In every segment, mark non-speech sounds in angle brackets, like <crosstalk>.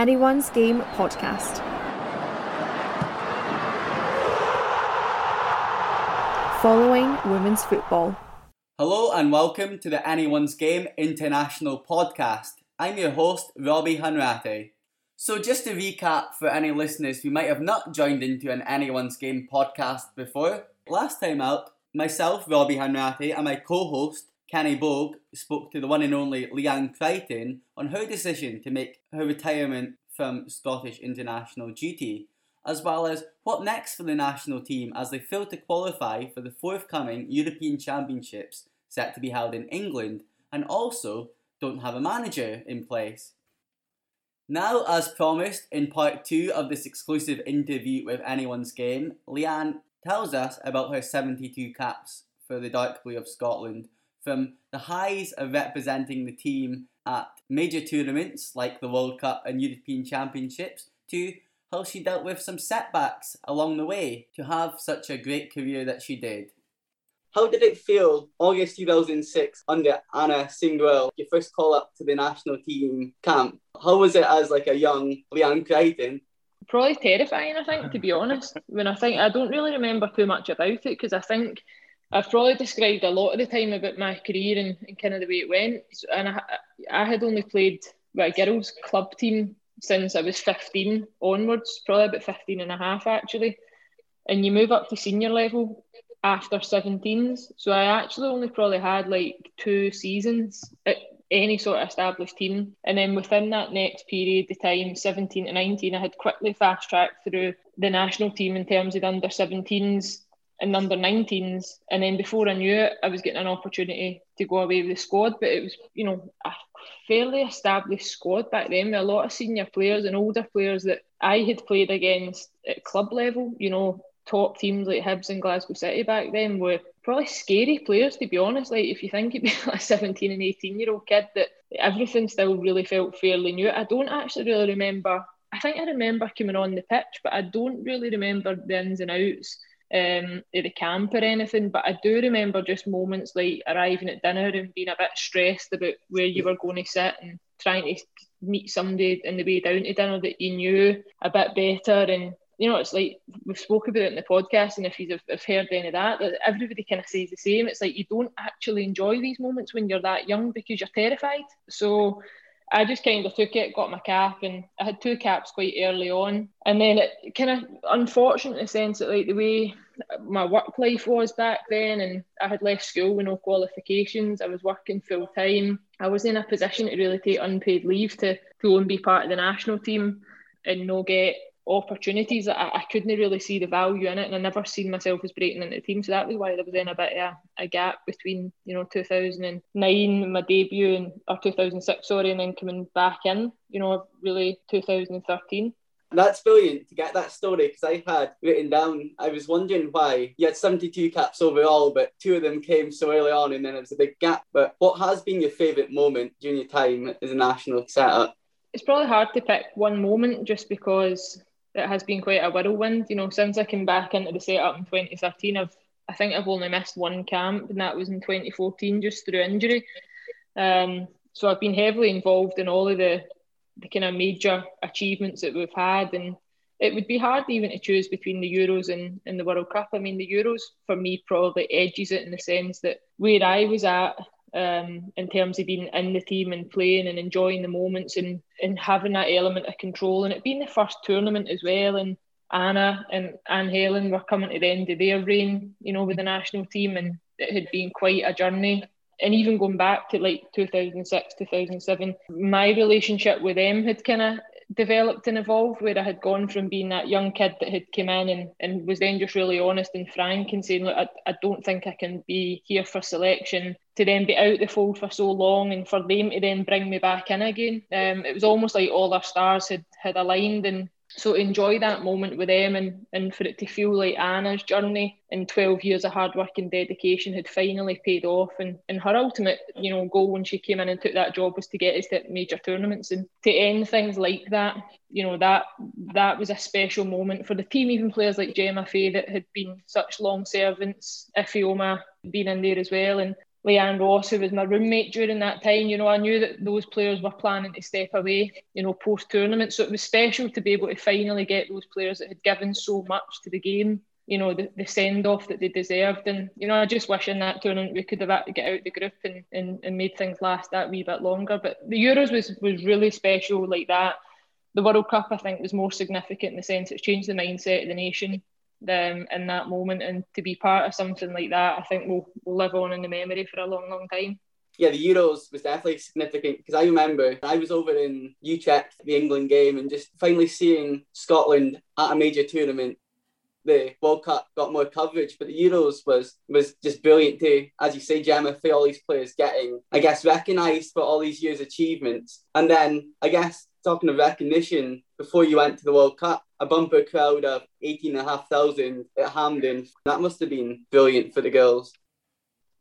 Anyone's Game podcast. Following women's football. Hello and welcome to the Anyone's Game International podcast. I'm your host, Robbie Hanratty. So, just to recap for any listeners who might have not joined into an Anyone's Game podcast before, last time out, myself, Robbie Hanratty, and my co host, Kenny Bogue, spoke to the one and only Leanne Crichton on her decision to make her retirement from Scottish international duty, as well as what next for the national team as they fail to qualify for the forthcoming European Championships set to be held in England, and also don't have a manager in place. Now, as promised in part two of this exclusive interview with Anyone's Game, Leanne tells us about her 72 caps for the Dark Blue of Scotland, from the highs of representing the team at major tournaments like the World Cup and European Championships to how she dealt with some setbacks along the way to have such a great career that she did. How did it feel August 2006 under Anna Signeul, your first call up to the national team camp? How was it as like a young Leanne Crichton? Probably terrifying, I think, to be honest. When I think I don't really remember too much about it because I think I've probably described a lot of the time about my career and, and kind of the way it went. And I, I had only played with a girls' club team since I was 15 onwards, probably about 15 and a half actually. And you move up to senior level after 17s. So I actually only probably had like two seasons at any sort of established team. And then within that next period, the time 17 to 19, I had quickly fast tracked through the national team in terms of under 17s and under 19s. And then before I knew it, I was getting an opportunity to go away with the squad. But it was, you know, a fairly established squad back then with a lot of senior players and older players that I had played against at club level. You know, top teams like Hibs and Glasgow City back then were probably scary players to be honest. Like if you think like <laughs> a 17 and 18 year old kid that everything still really felt fairly new. I don't actually really remember I think I remember coming on the pitch, but I don't really remember the ins and outs um, at the camp or anything. But I do remember just moments like arriving at dinner and being a bit stressed about where you were going to sit and trying to meet somebody in the way down to dinner that you knew a bit better. And, you know, it's like we've spoken about it in the podcast, and if you've heard any of that, that everybody kind of says the same. It's like you don't actually enjoy these moments when you're that young because you're terrified. So, I just kind of took it, got my cap, and I had two caps quite early on. And then it kind of unfortunate in the sense that like the way my work life was back then, and I had left school with no qualifications. I was working full time. I was in a position to really take unpaid leave to go and be part of the national team and no get opportunities. I, I couldn't really see the value in it, and I never seen myself as breaking into the team. So that was why there was then a bit of a, a gap between you know 2009 my debut and or 2006 sorry, and then coming back in. You know, really 2013. That's brilliant to get that story because I had written down, I was wondering why you had 72 caps overall, but two of them came so early on and then it was a big gap. But what has been your favourite moment during your time as a national setup? It's probably hard to pick one moment just because it has been quite a whirlwind. You know, since I came back into the setup in 2013, I've I think I've only missed one camp, and that was in 2014, just through injury. Um, so I've been heavily involved in all of the the kind of major achievements that we've had, and it would be hard even to choose between the Euros and, and the World Cup. I mean, the Euros for me probably edges it in the sense that where I was at um, in terms of being in the team and playing and enjoying the moments and, and having that element of control. And it being the first tournament as well. And Anna and Anne Helen were coming to the end of their reign, you know, with the national team, and it had been quite a journey. And even going back to like 2006, 2007, my relationship with them had kind of developed and evolved where I had gone from being that young kid that had come in and, and was then just really honest and frank and saying, look, I, I don't think I can be here for selection to then be out the fold for so long and for them to then bring me back in again. Um, it was almost like all our stars had, had aligned and so enjoy that moment with them and, and for it to feel like Anna's journey and 12 years of hard work and dedication had finally paid off. And, and her ultimate you know goal when she came in and took that job was to get us to major tournaments. And to end things like that you know that that was a special moment for the team even players like Gemma Fay that had been such long servants Ifeoma being in there as well. And Leanne Ross, who was my roommate during that time. You know, I knew that those players were planning to step away, you know, post tournament. So it was special to be able to finally get those players that had given so much to the game, you know, the, the send off that they deserved. And, you know, I just wish in that tournament we could have had to get out the group and, and, and made things last that wee bit longer. But the Euros was, was really special like that. The World Cup, I think, was more significant in the sense it's changed the mindset of the nation um, in that moment and to be part of something like that I think will, will live on in the memory for a long long time yeah, the Euros was definitely significant because I remember I was over in Utrecht, the England game, and just finally seeing Scotland at a major tournament. The World Cup got more coverage, but the Euros was was just brilliant too. As you say, Gemma, for all these players getting, I guess, recognised for all these years' achievements. And then I guess talking of recognition, before you went to the World Cup, a bumper crowd of 18,500 at Hampden. That must have been brilliant for the girls.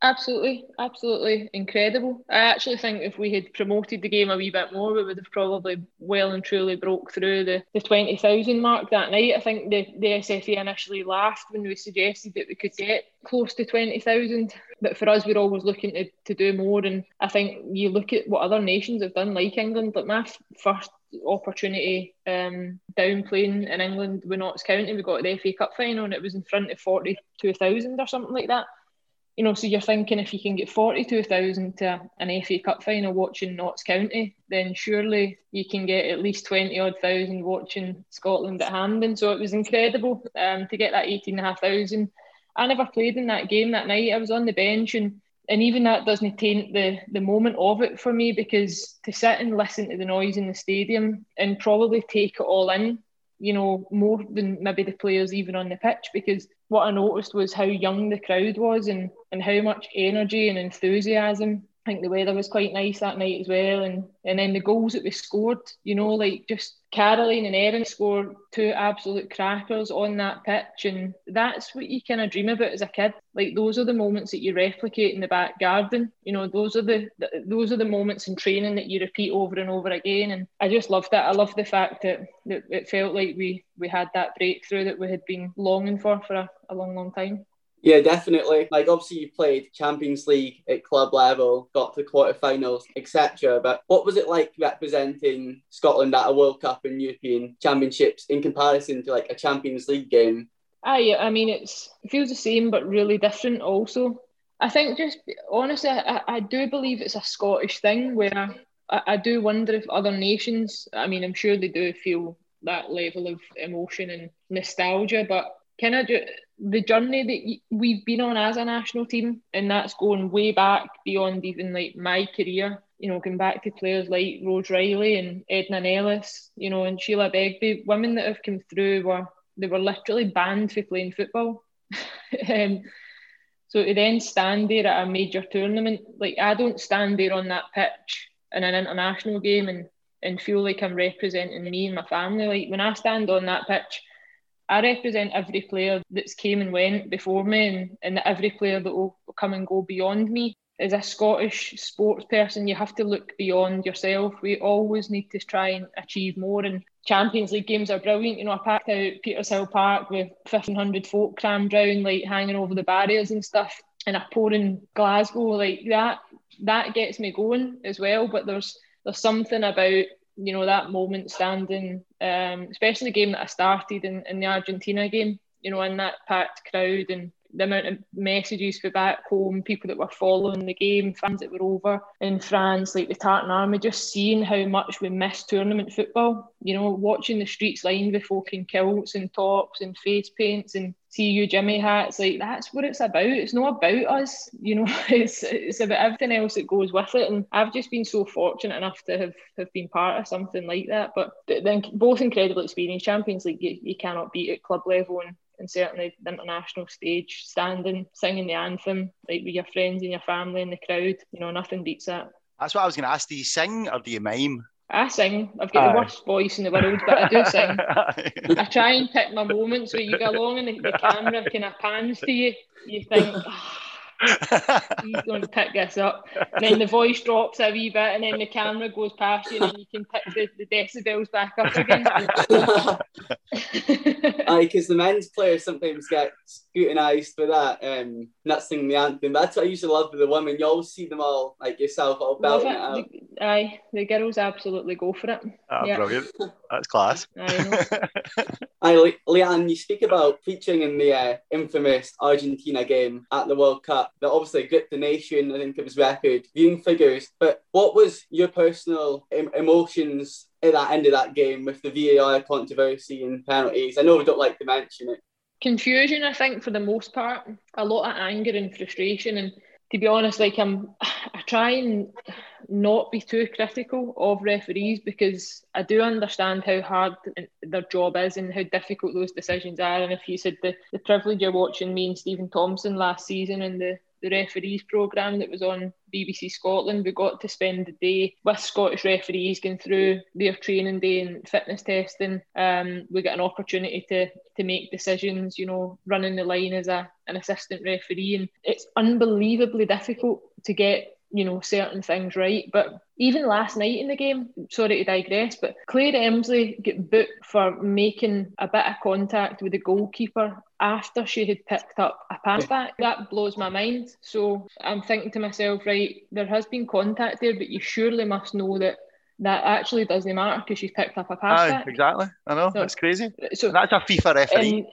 Absolutely, absolutely incredible. I actually think if we had promoted the game a wee bit more, we would have probably well and truly broke through the, the 20,000 mark that night. I think the, the SFA initially laughed when we suggested that we could get close to 20,000. But for us, we're always looking to, to do more. And I think you look at what other nations have done, like England, like my first opportunity um, down playing in England with Notts County, we got the FA Cup final and it was in front of 42,000 or something like that you know, so you're thinking if you can get 42,000 to an FA Cup final watching Notts County, then surely you can get at least 20 odd thousand watching Scotland at Hampden. So it was incredible um, to get that 18,500. I never played in that game that night. I was on the bench and and even that doesn't taint the the moment of it for me because to sit and listen to the noise in the stadium and probably take it all in you know, more than maybe the players even on the pitch because what I noticed was how young the crowd was and, and how much energy and enthusiasm. I think the weather was quite nice that night as well. And and then the goals that we scored, you know, like just Caroline and Erin scored two absolute crackers on that pitch, and that's what you kind of dream about as a kid. Like those are the moments that you replicate in the back garden. You know, those are the, the those are the moments in training that you repeat over and over again. And I just loved that. I love the fact that, that it felt like we we had that breakthrough that we had been longing for for a, a long, long time. Yeah, definitely. Like obviously you played Champions League at club level, got to quarterfinals, etc. But what was it like representing Scotland at a World Cup and European Championships in comparison to like a Champions League game? Aye, I mean it's it feels the same but really different also. I think just honestly I, I do believe it's a Scottish thing where I, I do wonder if other nations I mean I'm sure they do feel that level of emotion and nostalgia, but kind of the journey that we've been on as a national team, and that's going way back beyond even like my career. You know, going back to players like Rose Reilly and Edna Neillis, you know, and Sheila Begbie, women that have come through were they were literally banned for playing football. <laughs> um, so to then stand there at a major tournament, like I don't stand there on that pitch in an international game and and feel like I'm representing me and my family. Like when I stand on that pitch, I represent every player that's came and went before me and, and every player that will come and go beyond me. As a Scottish sports person, you have to look beyond yourself. We always need to try and achieve more. And Champions League games are brilliant. You know, I packed out Petershill Park with 1,500 folk crammed round, like hanging over the barriers and stuff. And a pouring Glasgow, like that, that gets me going as well. But there's there's something about you know that moment standing, um, especially the game that I started in, in the Argentina game, you know, in that packed crowd and the amount of messages for back home, people that were following the game, fans that were over in France, like the Tartan Army, just seeing how much we miss tournament football. You know, watching the streets lined with folk in kilts and tops and face paints and see you Jimmy hats, like that's what it's about. It's not about us, you know, <laughs> it's it's about everything else that goes with it. And I've just been so fortunate enough to have, have been part of something like that. But then both incredible experience, Champions League you, you cannot beat at club level and and certainly the international stage, standing, singing the anthem, like with your friends and your family in the crowd, you know, nothing beats that. That's what I was going to ask. Do you sing or do you mime? I sing. I've got Aye. the worst voice in the world, but I do sing. <laughs> I try and pick my moments where you go along and the, the camera kind of pans to you. You think, oh, <laughs> he's going to pick this up. And then the voice drops a wee bit, and then the camera goes past you, and you can pick the, the decibels back up again. <laughs> Aye, because the men's players sometimes get scrutinised for that, um, not singing the anthem. That's what I usually love with the women. You always see them all, like yourself, all Love belting it. it out. The- aye, the girls absolutely go for it. Ah, Yeah. Brilliant. That's class. <laughs> Aye, <laughs> Aye, Le- Leanne, you speak about featuring in the uh, infamous Argentina game at the World Cup that obviously gripped the nation. I think it was record viewing figures. But what was your personal em- emotions at that end of that game with the VAR controversy and penalties? I know we don't like to mention it. confusion i think for the most part a lot of anger and frustration and to be honest like i'm i try and not be too critical of referees because i do understand how hard their job is and how difficult those decisions are. And if you said the, the privilege of watching me and steven thompson last season and the the referees programme that was on BBC Scotland. We got to spend the day with Scottish referees going through their training day and fitness testing. Um, we get an opportunity to to make decisions, you know, running the line as a an assistant referee, and it's unbelievably difficult to get you know certain things right. But even last night in the game, sorry to digress, but Claire Emslie got booked for making a bit of contact with the goalkeeper after she had picked up a pass back. That blows my mind. So I'm thinking to myself, right, there has been contact there, but you surely must know that that actually doesn't matter because she's picked up a pass Aye, back. exactly. I know. So- That's crazy. So That's a FIFA referee.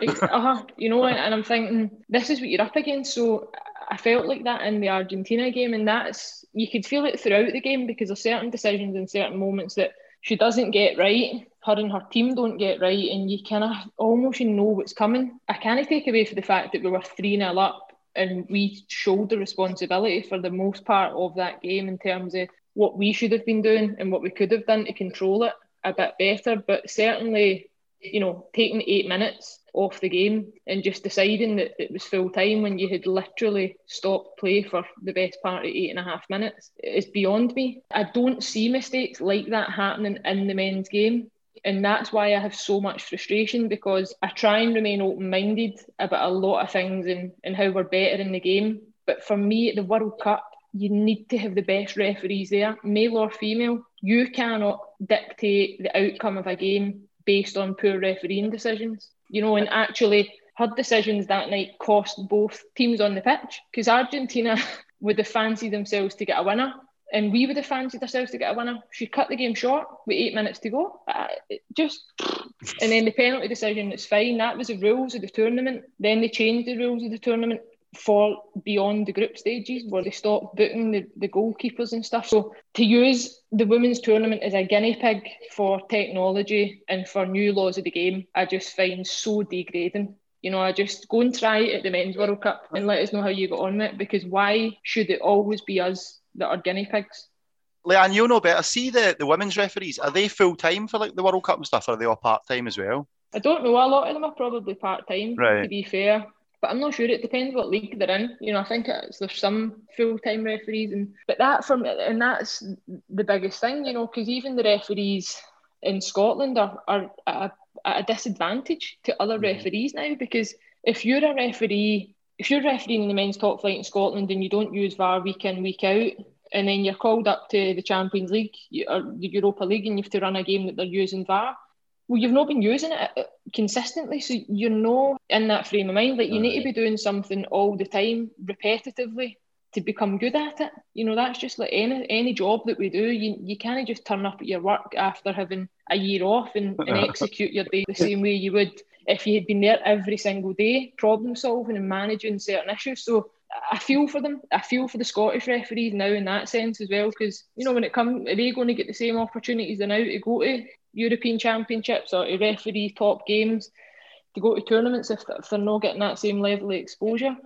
and, <laughs> uh-huh, you know, and I'm thinking this is what you're up against. So I felt like that in the Argentina game, and that's you could feel it throughout the game because there's certain decisions and certain moments that she doesn't get right. Her and her team don't get right, and you kind of almost know what's coming. I can't take away from the fact that we were three 0 up, and we showed the responsibility for the most part of that game in terms of what we should have been doing and what we could have done to control it a bit better. But certainly, you know, taking eight minutes off the game and just deciding that it was full time when you had literally stopped play for the best part of eight and a half minutes is beyond me. I don't see mistakes like that happening in the men's game. And that's why I have so much frustration because I try and remain open minded about a lot of things and, and how we're better in the game. But for me, at the World Cup, you need to have the best referees there, male or female. You cannot dictate the outcome of a game based on poor refereeing decisions. You know, and actually, her decisions that night cost both teams on the pitch because Argentina <laughs> would have fancied themselves to get a winner. And we would have fancied ourselves to get a winner. She cut the game short with eight minutes to go. Uh, just, and then the penalty decision, it's fine. That was the rules of the tournament. Then they changed the rules of the tournament for beyond the group stages where they stop booking the, the goalkeepers and stuff. So to use the women's tournament as a guinea pig for technology and for new laws of the game, I just find so degrading. You know, I just go and try it at the men's World Cup and let us know how you got on with it because why should it always be us that are guinea pigs? Leanne, you know better. See the, the women's referees, are they full time for like the World Cup and stuff, or are they all part time as well? I don't know. A lot of them are probably part time, Right. to be fair. But I'm not sure. It depends what league they're in. You know, I think it's, there's some full time referees, and but that for me, and that's the biggest thing. You know, because even the referees in Scotland are are at a, at a disadvantage to other Mhm. referees now because if you're a referee, if you're refereeing in the men's top flight in Scotland and you don't use VAR week in week out. And then you're called up to the Champions League or the Europa League, and you have to run a game that they're using VAR well, you've not been using it uh, consistently, so you're not in that frame of mind. Like you need to be doing something all the time, repetitively, to become good at it. You know, that's just like any any job that we do. You you can't just turn up at your work after having a year off and, and <laughs> execute your day the same way you would if you had been there every single day, problem solving and managing certain issues. So I feel for them. I feel for the Scottish referees now in that sense as well, because you know when it comes, are they going to get the same opportunities they're now to go to European Championships or to referee top games, to go to tournaments if, if they're not getting that same level of exposure?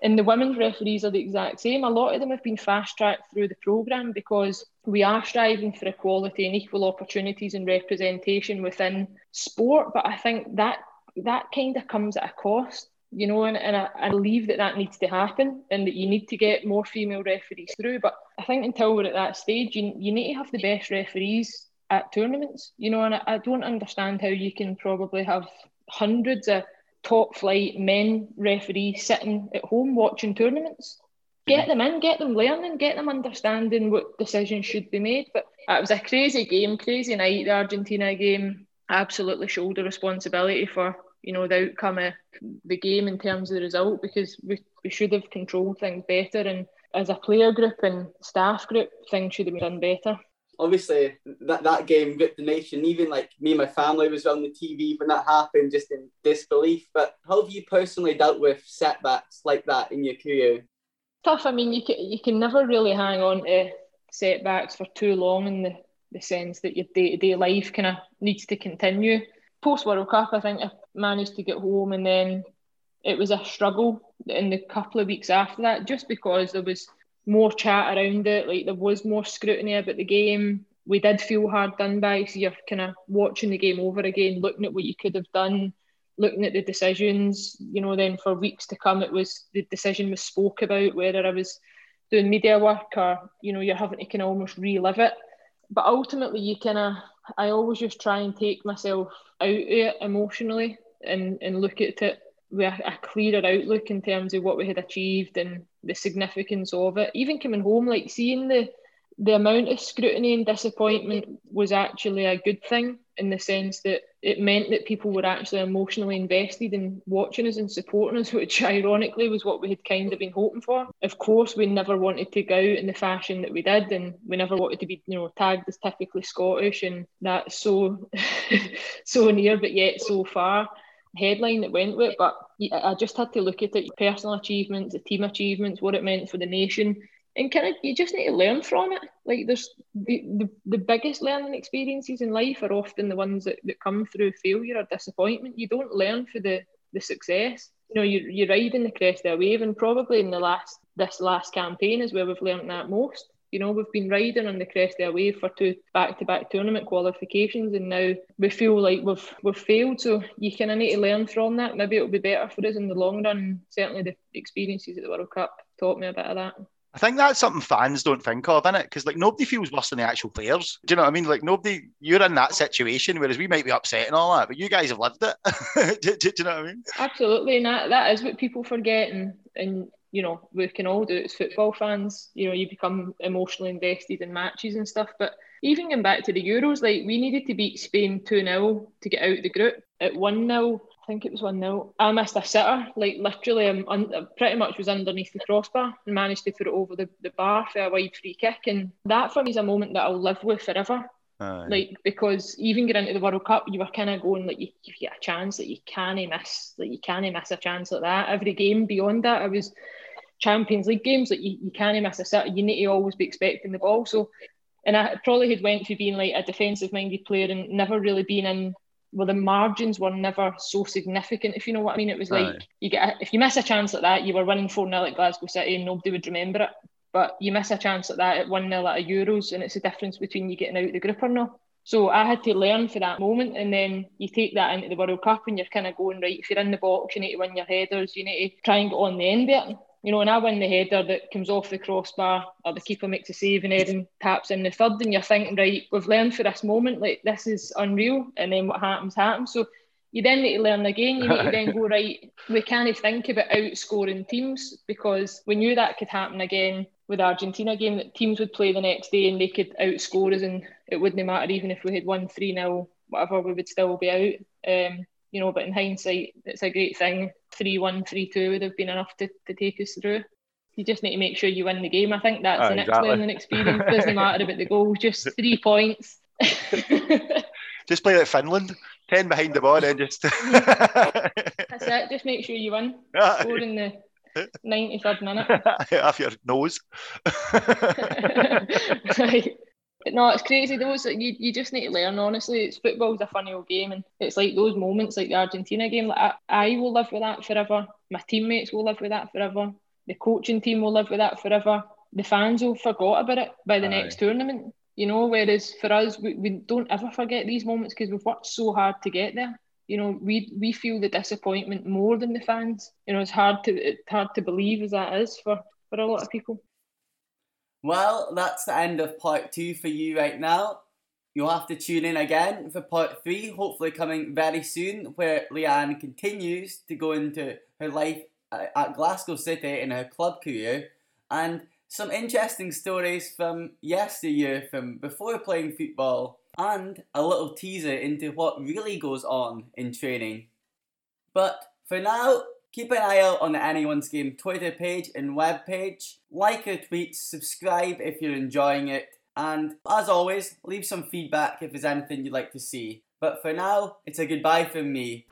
And the women's referees are the exact same. A lot of them have been fast tracked through the programme because we are striving for equality and equal opportunities and representation within sport. But I think that that kind of comes at a cost you know, and, and I, I believe that that needs to happen and that you need to get more female referees through. But I think until we're at that stage, you, you need to have the best referees at tournaments, you know, and I, I don't understand how you can probably have hundreds of top flight men referees sitting at home watching tournaments. Get mm-hmm. them in, get them learning, get them understanding what decisions should be made. But it was a crazy game, crazy night. The Argentina game absolutely shoulder responsibility for you know the outcome of the game in terms of the result because we, we should have controlled things better and as a player group and staff group things should have been done better obviously that, that game ripped the nation. Even like me and my family was on the tv when that happened just in disbelief. But how have you personally dealt with setbacks like that in your career? Tough. I mean you can, you can never really hang on to setbacks for too long in the, the sense that your day-to-day life kind of needs to continue. Post World Cup, I think I managed to get home, and then it was a struggle in the couple of weeks after that, just because there was more chat around it. Like there was more scrutiny about the game. We did feel hard done by, so you're kind of watching the game over again, looking at what you could have done, looking at the decisions. You know, then for weeks to come, it was the decision was spoke about whether I was doing media work or you know you're having to kind of almost relive it. But ultimately, you kind of I always just try and take myself out of it emotionally and, and look at it with a, a clearer outlook in terms of what we had achieved and the significance of it. Even coming home, like seeing the the amount of scrutiny and disappointment was actually a good thing in the sense that it meant that people were actually emotionally invested in watching us and supporting us, <laughs> which ironically was what we had kind of been hoping for. Of course, we never wanted to go out in the fashion that we did, and we never wanted to be, you know, tagged as typically Scottish, and that's so, <laughs> so near but yet so far headline that went with it. But I just had to look at it, personal achievements, the team achievements, what it meant for the nation, and kind of you just need to learn from it. Like there's the, the, the biggest learning experiences in life are often the ones that, that come through failure or disappointment. You don't learn for the the success. You know, you you're riding the crest of a wave, and probably in the last this last campaign is where we've learned that most. You know, we've been riding on the crest of a wave for two back-to-back tournament qualifications, and now we feel like we've we've failed. So you kind of need to learn from that. Maybe it'll be better for us in the long run. Certainly, the experiences at the World Cup taught me a bit of that. I think that's something fans don't think of, innit? Because like nobody feels worse than the actual players. Do you know what I mean? Like nobody, you're in that situation, whereas we might be upset and all that, but you guys have lived it. <laughs> do, do, do, you know what I mean? Absolutely, and that, that is what people forget, and and you know we can all do it as football fans. You know, you become emotionally invested in matches and stuff. But even going back to the Euros, like we needed to beat Spain two 0 to get out of the group. At one 0 i think it was 1 0. I missed a sitter, like literally, I'm un- pretty much was underneath the crossbar and managed to put it over the, the bar for a wide free kick. And that for me is a moment that I'll live with forever. Aye. Like, because even getting into the World Cup, you were kind of going, like, you, you get a chance that you can't miss, like, you can't miss a chance like that. Every game beyond that, I was Champions League games, like, you, you can't miss a sitter. You need to always be expecting the ball. So, and I probably had went to being like a defensive minded player and never really been in well, the margins were never so significant, if you know what I mean. It was like right. you get a, if you miss a chance like that, you were winning 4 0 at Glasgow City and nobody would remember it. But you miss a chance at that at 1 0 at a Euros, and it's the difference between you getting out the group or not. So I had to learn for that moment, and then you take that into the World Cup, and you're kind of going right. If you're in the box, you need to win your headers. You need to try and get on the end of it. You know, and I win the header that comes off the crossbar, or the keeper makes a save, and Erin taps in the third, and you're thinking, right, we've learned for this moment, like this is unreal, and then what happens happens. So you then need to learn again. You need to then <laughs> go right. We can't think about outscoring teams because we knew that could happen again with the Argentina game. That teams would play the next day and they could outscore us, and it wouldn't matter even if we had won three 0 whatever. We would still be out. Um, you know, but in hindsight, it's a great thing. 3 1, 3 2 would have been enough to, to take us through. You just need to make sure you win the game. I think that's oh, the next exactly. learning experience. Doesn't <laughs> matter about the goal, just three points. <laughs> just play like Finland, 10 behind the ball, and <laughs> just. that's it, <laughs> just make sure you win. Score in the 93rd minute. <laughs> Off your nose. right. But no, it's crazy. Those you, you just need to learn. Honestly, it's football's a funny old game, and it's like those moments, like the Argentina game. Like I, I will live with that forever. My teammates will live with that forever. The coaching team will live with that forever. The fans will forget about it by the Aye. next tournament. You know, whereas for us, we, we don't ever forget these moments because we've worked so hard to get there. You know, we we feel the disappointment more than the fans. You know, it's hard to it's hard to believe as that is for for a lot of people. Well, that's the end of part two for you right now. You'll have to tune in again for part three, hopefully coming very soon, where Leanne continues to go into her life uh, at Glasgow City in her club career and some interesting stories from yesteryear, from before playing football, and a little teaser into what really goes on in training. But for now, keep an eye out on the Anyone's Game Twitter page and web page. Like our tweets, subscribe if you're enjoying it, and as always, leave some feedback if there's anything you'd like to see. But for now, it's a goodbye from me.